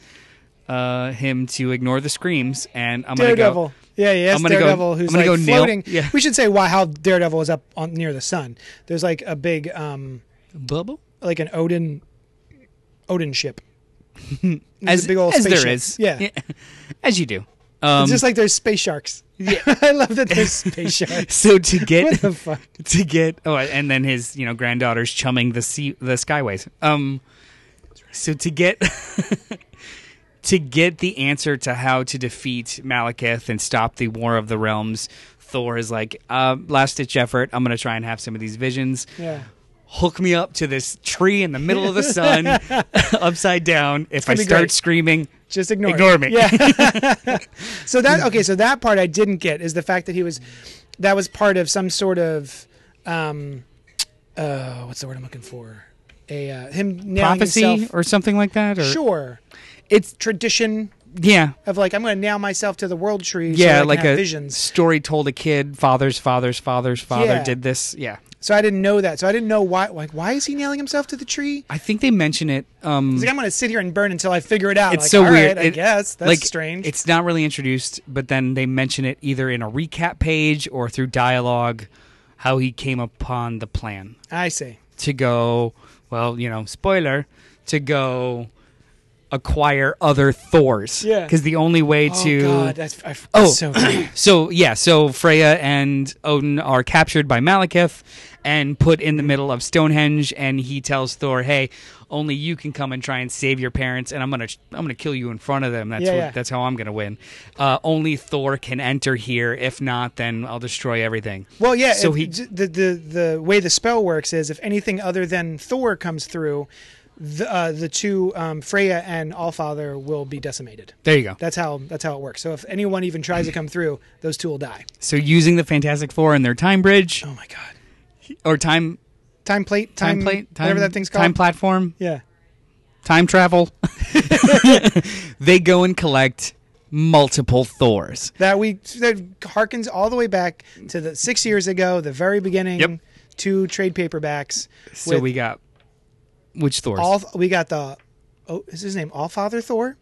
uh, him to ignore the screams, and I'm gonna Daredevil. go. yeah, yes, I'm gonna go- Daredevil, who's I'm gonna like go floating. yeah. We should say why how Daredevil is up on near the sun. There's like a big, um, Bubble. like an Odin, Odin ship. As, a big old as there is, Yeah. as you do. Um, it's just like there's space sharks. Yeah. I love that there's space sharks. so to what get the fuck? to get oh, and then his you know granddaughters chumming the sea the skyways. Um, so to get to get the answer to how to defeat Malekith and stop the War of the Realms, Thor is like, uh, last ditch effort. I'm gonna try and have some of these visions. Yeah. Hook me up to this tree in the middle of the sun, upside down. If I start great. screaming, Just ignore, Ignore me. Yeah. so that okay. So that part I didn't get is the fact that he was that was part of some sort of um, uh, what's the word I'm looking for? A uh, him prophecy himself. or something like that. Or Sure, it's tradition yeah, of like I'm going to nail myself to the world tree. yeah, can like a visions. story told a kid. Father's father's father's father Yeah. did this. Yeah, So I didn't know that. So I didn't know why. Like, why is he nailing himself to the tree? I think they mention it. Um, He's like, I'm going to sit here and burn until I figure it out. it's Like, so all weird. right, I guess that's like, strange. It's not really introduced, but then they mention it either in a recap page or through dialogue how he came upon the plan I see. to go. Well, you know, spoiler to go acquire other Thors. Yeah. because the only way Oh to God, that's, I, Oh. so. So yeah, so Freya and Odin are captured by Malekith and put in the middle of Stonehenge, and he tells Thor, "Hey, only you can come and try and save your parents, and I'm gonna I'm gonna kill you in front of them. That's Yeah, what, yeah. that's how I'm gonna win. Uh, only Thor can enter here. If not, then I'll destroy everything. Well, yeah. So he- the the the way the spell works is if anything other than Thor comes through, the uh, the two um, Freya and Allfather will be decimated. There you go. That's how that's how it works. So if anyone even tries to come through, those two will die. So using the Fantastic Four and their time bridge Oh my God. or time Time plate, time, time, plate, time, whatever that thing's called. time platform, yeah. time travel, they go and collect multiple Thors. That we that harkens all the way back to the six years ago, the very beginning. Yep. Two trade paperbacks. So we got which Thors? all we got the oh is his name Allfather Thor,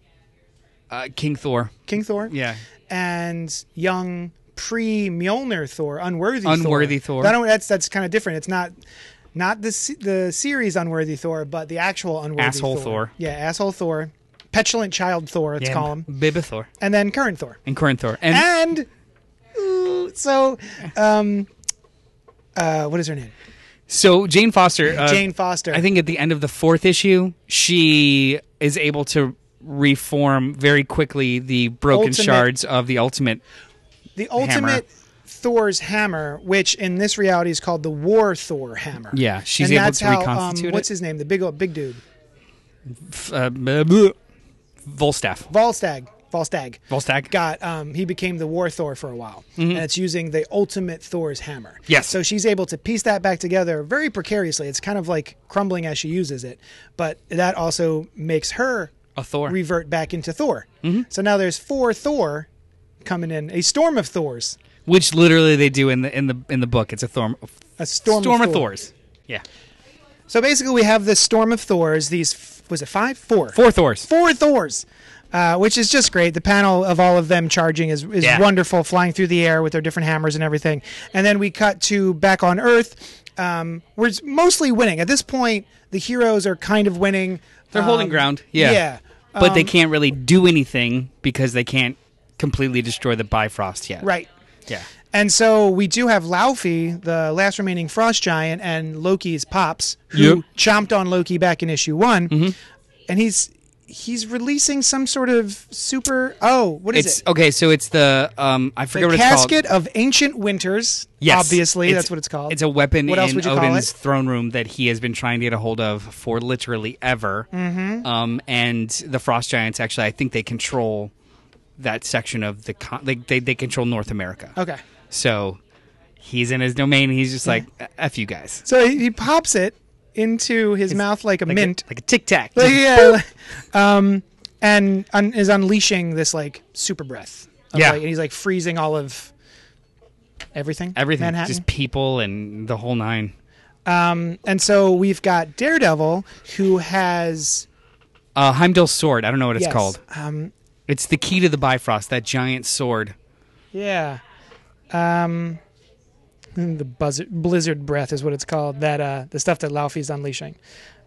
uh, King Thor. King Thor. Yeah. and young pre Mjolnir Thor, unworthy Unworthy Thor. Thor. I don't. That's that's kind of different. It's not not the the series unworthy Thor, but the actual unworthy Asshole Thor. Yeah, asshole Thor, petulant child Thor. Let's call him, Biba Thor and then current Thor, and current Thor. And, and ooh, so um, uh, what is her name? So Jane Foster. Uh, Jane Foster. I think at the end of the fourth issue, she is able to reform very quickly the broken Ultimate- shards of the ultimate. the ultimate. Thor's hammer, which in this reality is called the War Thor hammer. Yeah, she's and able that's to how, reconstitute um, What's his name? The big old big dude, Uh, Volstaff. Volstagg. Volstagg. Volstagg. got um, he became the War Thor for a while, and it's using the ultimate Thor's hammer. Mm-hmm. Yes. So she's able to piece that back together very precariously. It's kind of like crumbling as she uses it, but that also makes her A Thor. revert back into Thor. So now there's four Thor coming in, a storm of Thors, which literally they do in the in the in the book. It's a Thor. a storm, Storm of, of Thor. Thors. Yeah. So basically, we have this storm of Thors. These f- was it five, four, Four Thors. four Thors, uh, which is just great. The panel of all of them charging is, is Yeah. wonderful, flying through the air with their different hammers and everything. And then we cut to back on Earth. Um, we're mostly winning at this point. The heroes are kind of winning. They're holding Um, ground. Yeah. yeah. But they Um, can't really do anything because they can't completely destroy the Bifrost yet. Right. Yeah. And so we do have Laufey, the last remaining frost giant, and Loki's pops, who Yep. chomped on Loki back in issue one. Mm-hmm. And he's he's releasing some sort of super. Oh, what is It's it? okay. So it's the um I forget The what it's called. casket of ancient winters. Yes, obviously that's what it's called. It's a weapon What else in would you call Odin's it? throne room that he has been trying to get a hold of for literally ever. Mm-hmm. Um, and the frost giants actually, I think they control that section of the con- they, they they control North America. okay. So he's in his domain. And he's just like f you guys. So he, he pops it. Into his mouth like a like mint. a, like a tic tac. Like, yeah, um, and un- is unleashing this like super breath. of, Yeah. like- and he's like freezing all of everything. Everything, Manhattan. just people and the whole nine. Um, and so we've got Daredevil, who has Uh, Heimdall's sword. I don't know what it's yes, called. Um, It's the key to the Bifrost. That giant sword. yeah. Um, the buzzard, blizzard breath is what it's called. That uh, the stuff that Laufey's unleashing.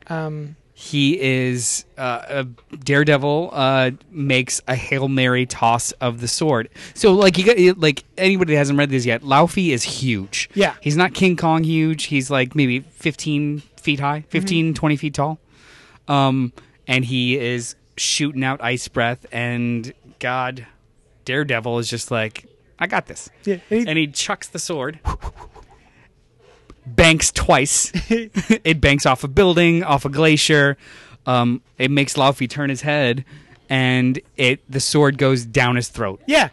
Um, He is uh, a Daredevil. Uh, makes a hail mary toss of the sword. So like you got like anybody that hasn't read this yet, Laufey is huge. Yeah. he's not King Kong huge. He's like maybe 15 feet high, 15, 20 feet tall. Um, and he is shooting out ice breath. And God, Daredevil is just like, I got this. yeah, he- and he chucks the sword. banks twice. it banks off a building, off a glacier. Um, it makes Laufey turn his head, and it the sword goes down his throat. yeah.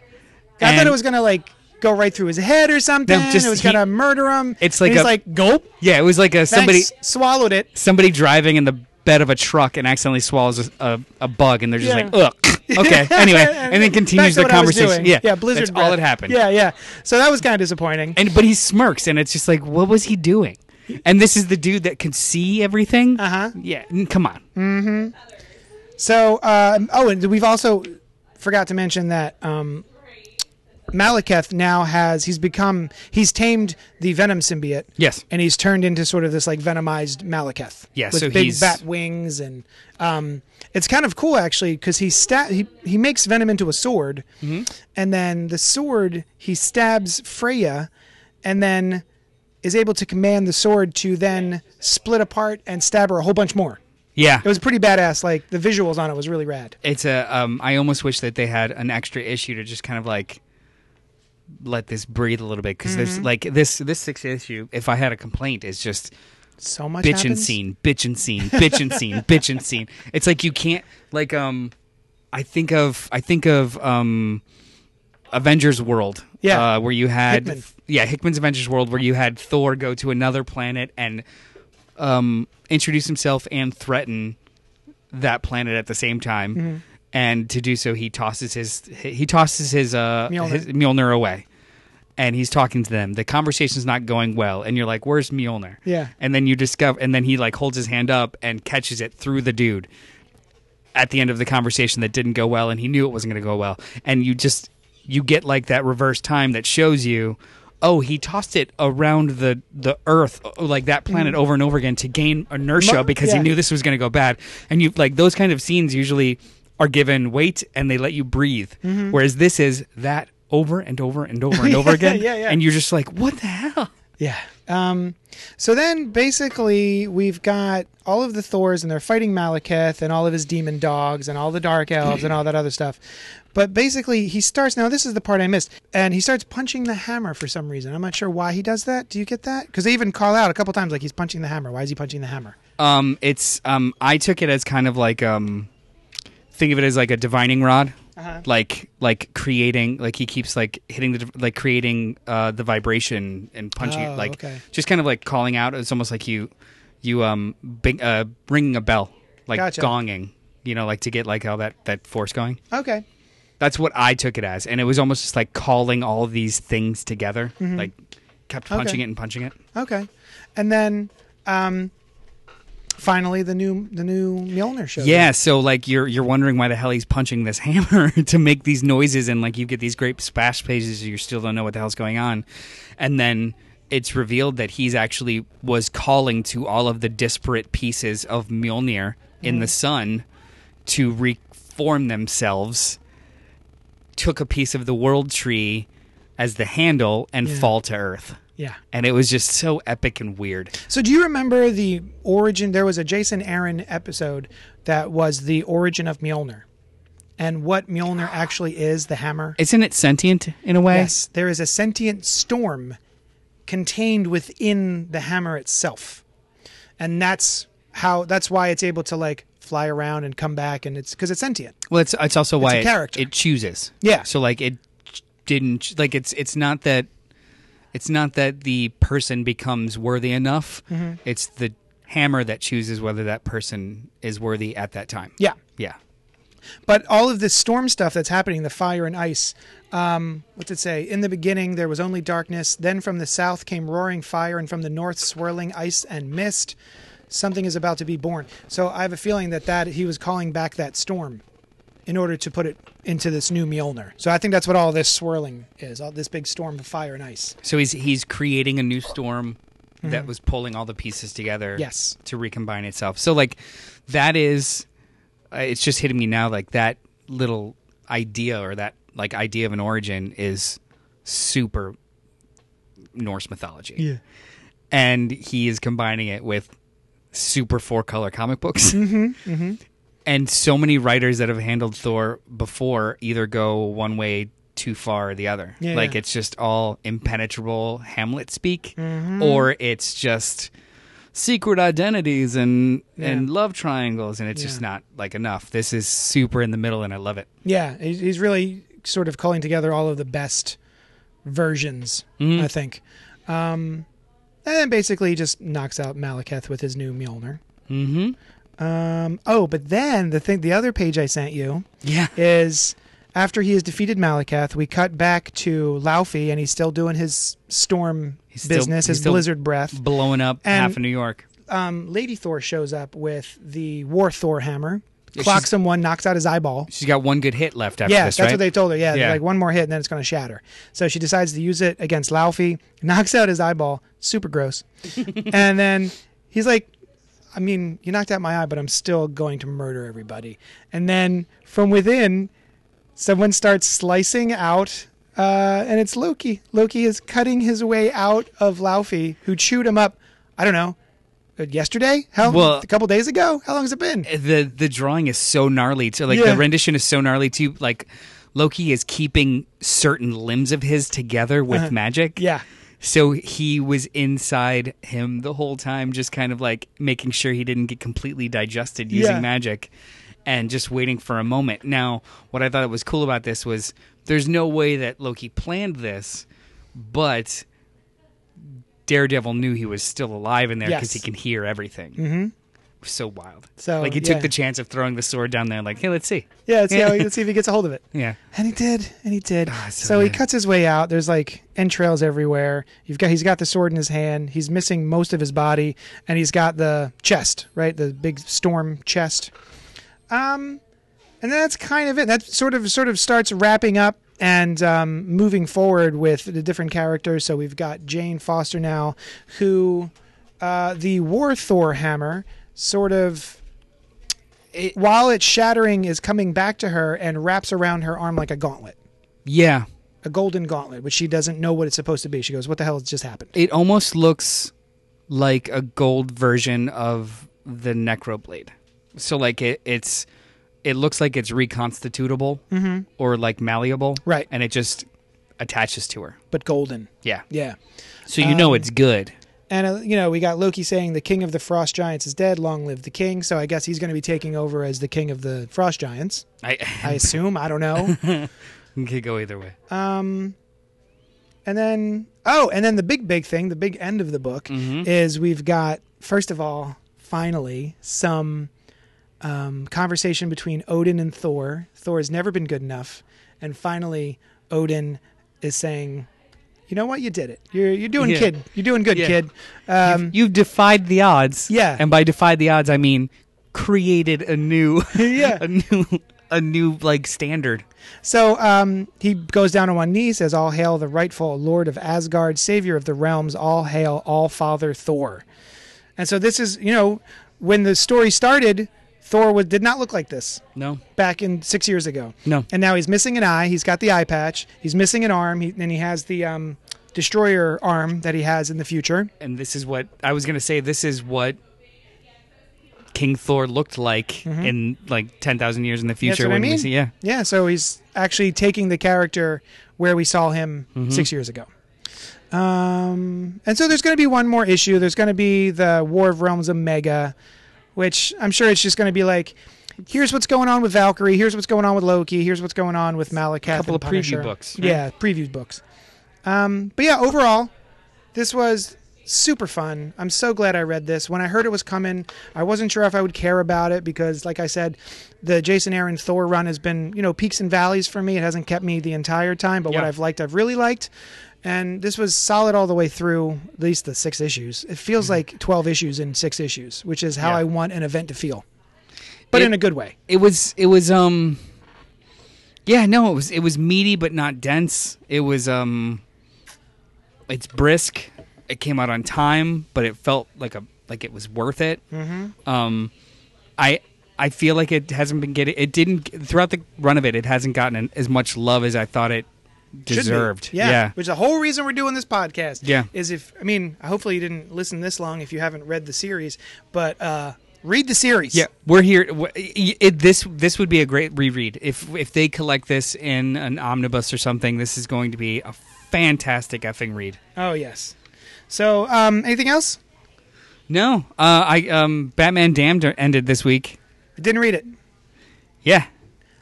I thought it was gonna like go right through his head or something. No, just it was he- gonna murder him. It's like he's a- like gulp. Yeah, it was like a somebody Thanks, swallowed it. somebody driving in the bed of a truck and accidentally swallows a, a, a bug, and they're just Yeah. like, ugh. Okay. Anyway, and then continues the what I was conversation. Yeah, yeah, blizzard. That's all that happened. Yeah, yeah. So that was kind of disappointing. And but he smirks, and it's just like, what was he doing? And this is the dude that can see everything. Uh huh. Yeah, come on. Hmm. So, uh, oh, and we've also forgot to mention that um, Malekith now has he's become he's tamed the Venom symbiote. Yes. and he's turned into sort of this like venomized Malekith. Yeah, with so big he's- bat wings and um, it's kind of cool actually because he sta- he he makes Venom into a sword, Mm-hmm. and then the sword he stabs Freya, and then is able to command the sword to then split apart and stab her a whole bunch more. Yeah, It was pretty badass. Like the visuals on it was really rad. it's a. Um, I almost wish that they had an extra issue to just kind of like let this breathe a little bit because Mm-hmm. there's like this this sixth issue. If I had a complaint, is just So much bitch and scene, bitch and scene, bitch and scene, bitch and scene. It's like you can't like um. I think of I think of um, Avengers World. Yeah. uh, where you had Hickman. yeah Hickman's Avengers World, where you had Thor go to another planet and um, introduce himself and threaten that planet at the same time. Mm-hmm. And to do so, he tosses his he tosses his uh Mjolnir. his Mjolnir away, and he's talking to them. The conversation's not going well, and you're like, "Where's Mjolnir?" Yeah. And then you discover, and then he like holds his hand up and catches it through the dude at the end of the conversation that didn't go well, and he knew it wasn't going to go well. And you just you get like that reverse time that shows you, oh, he tossed it around the the Earth, uh, like that planet, over and over again to gain inertia because yeah. he knew this was going to go bad. And you like those kind of scenes usually are given weight and they let you breathe, whereas this is that over and over and over and over again, yeah, yeah. and you're just like, what the hell? Yeah. Um, so then basically we've got all of the Thors and they're fighting Malekith and all of his demon dogs and all the dark elves and all that other stuff. But basically he starts now this is the part I missed. And he starts punching the hammer for some reason. I'm not sure why he does that. Do you get that? Cuz they even call out a couple times like he's punching the hammer. Why is he punching the hammer? Um, it's um, I took it as kind of like um, think of it as like a divining rod, Uh-huh. like like creating like he keeps like hitting the like creating uh the vibration and punching Oh, it like okay. just kind of like calling out. It's almost like you you um bing, uh ringing a bell like Gotcha. gonging, you know, like to get like all that that force going. Okay. That's what I took it as, and it was almost just like calling all these things together, like kept Mm-hmm. Okay. punching it and punching it. Okay. And then um finally the new the new Mjolnir shows. Yeah, so like you're you're wondering why the hell he's punching this hammer to make these noises, and like you get these great splash pages, you still don't know what the hell's going on, and then it's revealed that he's actually was calling to all of the disparate pieces of Mjolnir in the mm-hmm. sun to reform themselves. Took a piece of the world tree as the handle and Yeah. fall to earth. Yeah. And it was just so epic and weird. So do you remember the origin? There was a Jason Aaron episode that was the origin of Mjolnir, and what Mjolnir actually is, the hammer. Isn't it sentient in a way? Yes, there is a sentient storm contained within the hammer itself, and that's how. That's why it's able to like fly around and come back, and it's because it's sentient. Well, it's it's also why a it- character. It, chooses. Yeah. So like it didn't like it's it's not that it's not that the person becomes worthy enough. Mm-hmm. It's the hammer that chooses whether that person is worthy at that time. Yeah. Yeah. But all of this storm stuff that's happening, the fire and ice, um, what's it say? In the beginning, there was only darkness. Then from the south came roaring fire, and from the north, swirling ice and mist. Something is about to be born. So I have a feeling that, that he was calling back that storm in order to put it into this new Mjolnir. So I think that's what all this swirling is all this big storm of fire and ice. So he's he's creating a new storm that was pulling all the pieces together. Mm-hmm. Yes. To recombine itself. So like that is uh, it's just hitting me now like that little idea or that like idea of an origin is super Norse mythology. Yeah. And he is combining it with super four color comic books. Mm-hmm. And so many writers that have handled Thor before either go one way too far or the other. Yeah, like yeah. it's just all impenetrable Hamlet speak, Mm-hmm. or it's just secret identities and Yeah. and love triangles, and it's just not like enough. This is super in the middle, and I love it. Yeah, he's really sort of calling together all of the best versions, Mhm. I think. Um, and then basically just knocks out Malekith with his new Mjolnir. Mm-hmm. Um, oh, but then the thing, the other page I sent you Yeah. is after he has defeated Malekith, we cut back to Laufey, and he's still doing his storm He's still- business, he's his still- blizzard breath. Blowing up And- half of New York. Um, Lady Thor shows up with the War Thor hammer, Yeah, clocks him one, knocks out his eyeball. She's got one good hit left after yeah, this, that's right? what they told her. Yeah, Yeah. like one more hit and then it's going to shatter. So she decides to use it against Laufey, knocks out his eyeball. Super gross. and then he's like, I mean, you knocked out my eye, but I'm still going to murder everybody. And then from within, someone starts slicing out, uh, and it's Loki. Loki is cutting his way out of Laufey, who chewed him up. I don't know. uh, Yesterday? How? Well- a couple days ago? How long has it been? the the drawing is so gnarly too. Like Yeah. the rendition is so gnarly too. Like Loki is keeping certain limbs of his together with Uh-huh. magic. Yeah. So he was inside him the whole time, just kind of like making sure he didn't get completely digested using Yeah. magic, and just waiting for a moment. Now, what I thought was cool about this was there's no way that Loki planned this, but Daredevil knew he was still alive in there because Yes. he can hear everything. Mm-hmm. So wild. So like he yeah. took the chance of throwing the sword down there. Like, hey, let's see. Yeah, let's see, how, let's see if he gets a hold of it. Yeah. And he did, and he did. Ah, so so he cuts his way out. There's like entrails everywhere. You've got he's got the sword in his hand. He's missing most of his body, and he's got the chest, right? The big storm chest. Um, and that's kind of it. That sort of sort of starts wrapping up and um, moving forward with the different characters. So we've got Jane Foster now, who uh, the War Thor hammer sort of It- while it's shattering is coming back to her and wraps around her arm like a gauntlet Yeah. a golden gauntlet which she doesn't know what it's supposed to be she goes what the hell has just happened It almost looks like a gold version of the Necroblade. So like it, it's it looks like it's reconstitutable or like malleable. Right. And it just attaches to her. but golden Yeah. yeah So you know Um, it's good. And uh, you know we got loki saying the king of the frost giants is dead long live the king. So i guess he's going to be taking over as the king of the frost giants. I, i assume i don't know. Could go either way. um and then oh and then the big big thing the big end of the book Mhm. is we've got first of all finally some um, conversation between odin and thor. Thor has never been good enough. And finally odin is saying you know what you did it you're you're doing Yeah. kid you're doing good Yeah. kid um, You've defied the odds. Yeah. And by defied the odds I mean created a new Yeah. a new a new like standard. So um, he goes down on one knee, says, "All hail the rightful Lord of Asgard, Savior of the realms. All hail All Father Thor." And so this is, you know, when the story started, Thor was, did not look like this No. back in six years ago, No. and now he's missing an eye. He's got the eye patch. He's missing an arm, he, and he has the um, destroyer arm that he has in the future. and this is what I was gonna say. This is what King Thor looked like in like ten thousand years in the Mm-hmm. That's future what I mean. see. Yeah, Yeah, so he's actually taking the character where we saw him six years ago. Um, and so there's going to be one more issue. There's going to be the War of Realms Omega, which I'm sure it's just going to be like, here's what's going on with Valkyrie. Here's what's going on with Loki. Here's what's going on with Malekith. A couple of preview books, right? Yeah, preview books. Um, but yeah, overall, this was super fun. I'm so glad I read this. When I heard it was coming, I wasn't sure if I would care about it because, like I said, the Jason Aaron Thor run has been, you know, peaks and valleys for me. It hasn't kept me the entire time, but what I've liked, I've really liked. And this was solid all the way through, at least the six issues. It feels like 12 issues in six issues, which is how Mm-hmm. Yeah. I want an event to feel, but It- in a good way. it was it was um yeah no it was it was meaty but not dense it was um it's brisk it came out on time but it felt like a like it was worth it mm-hmm. um i i feel like it hasn't been getting it didn't throughout the run of it it hasn't gotten an, as much love as i thought it. Deserved Yeah. yeah Which is the whole reason we're doing this podcast. Yeah. Is if I mean, hopefully you didn't listen this long if you haven't read the series, but uh read the series. Yeah, we're here. It, this this would be a great reread if if they collect this in an omnibus or something. This is going to be a fantastic effing read. Oh yes. So, um anything else? No, uh, I um, Batman Damned ended this week. I didn't read it. Yeah,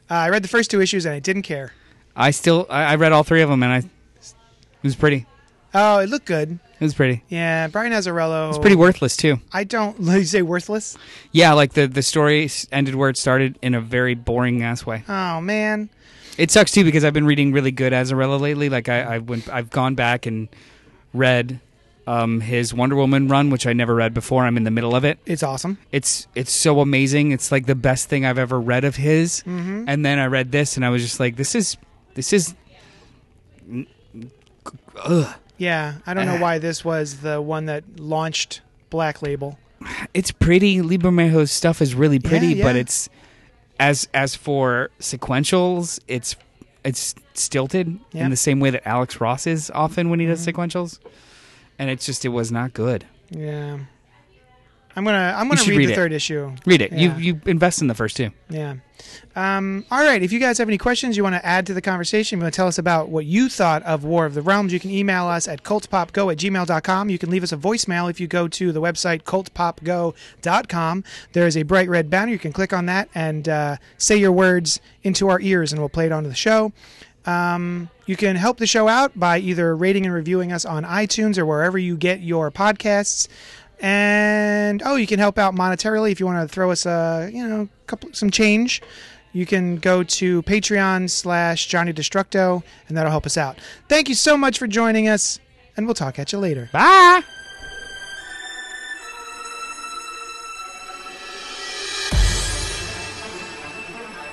Uh, I read the first two issues and I didn't care. I still I, I read all three of them and I it was pretty. Oh, it looked good. It was pretty. Yeah, Brian Azzarello. It's pretty worthless too. I don't. You say worthless. Yeah, like the the story ended where it started in a very boring ass way. Oh man. It sucks too because I've been reading really good Azzarello lately. Like I, I went, I've gone back and read um, his Wonder Woman run, which I never read before. I'm in the middle of it. It's awesome. It's it's so amazing. It's like the best thing I've ever read of his. Mm-hmm. And then I read this, and I was just like, this is this is. Ugh. Yeah, I don't know Uh. why this was the one that launched Black Label. It's pretty. Lee Bermejo's stuff is really pretty, Yeah, but it's as as for sequentials, it's it's stilted Yeah. Mm-hmm. in the same way that Alex Ross is often when he does sequentials, and it's just it was not good. Yeah. I'm gonna I'm gonna read, read the it. third issue. Read it. Yeah. You you invest in the first two. Yeah. Um, all right. If you guys have any questions you want to add to the conversation, you want to tell us about what you thought of War of the Realms, you can email us at cultpopgo at gmail.com. You can leave us a voicemail if you go to the website cultpopgo.com. There is a bright red banner. You can click on that and uh, say your words into our ears, and we'll play it onto the show. Um, you can help the show out by either rating and reviewing us on iTunes or wherever you get your podcasts. And oh, you can help out monetarily if you want to throw us a you know couple some change. You can go to Patreon slash Johnny Destructo, and that'll help us out. Thank you so much for joining us, and we'll talk at you later. Bye.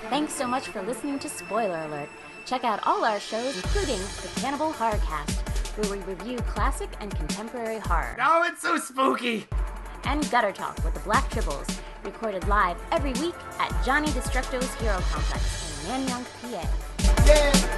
Thanks so much for listening to Spoiler Alert. Check out all our shows, including the Cannibal Horrorcast, where we review classic and contemporary horror, Oh, it's so spooky. and Gutter Talk with the Black Tribbles, recorded live every week at Johnny Destructo's Hero Complex in Manayunk, PA.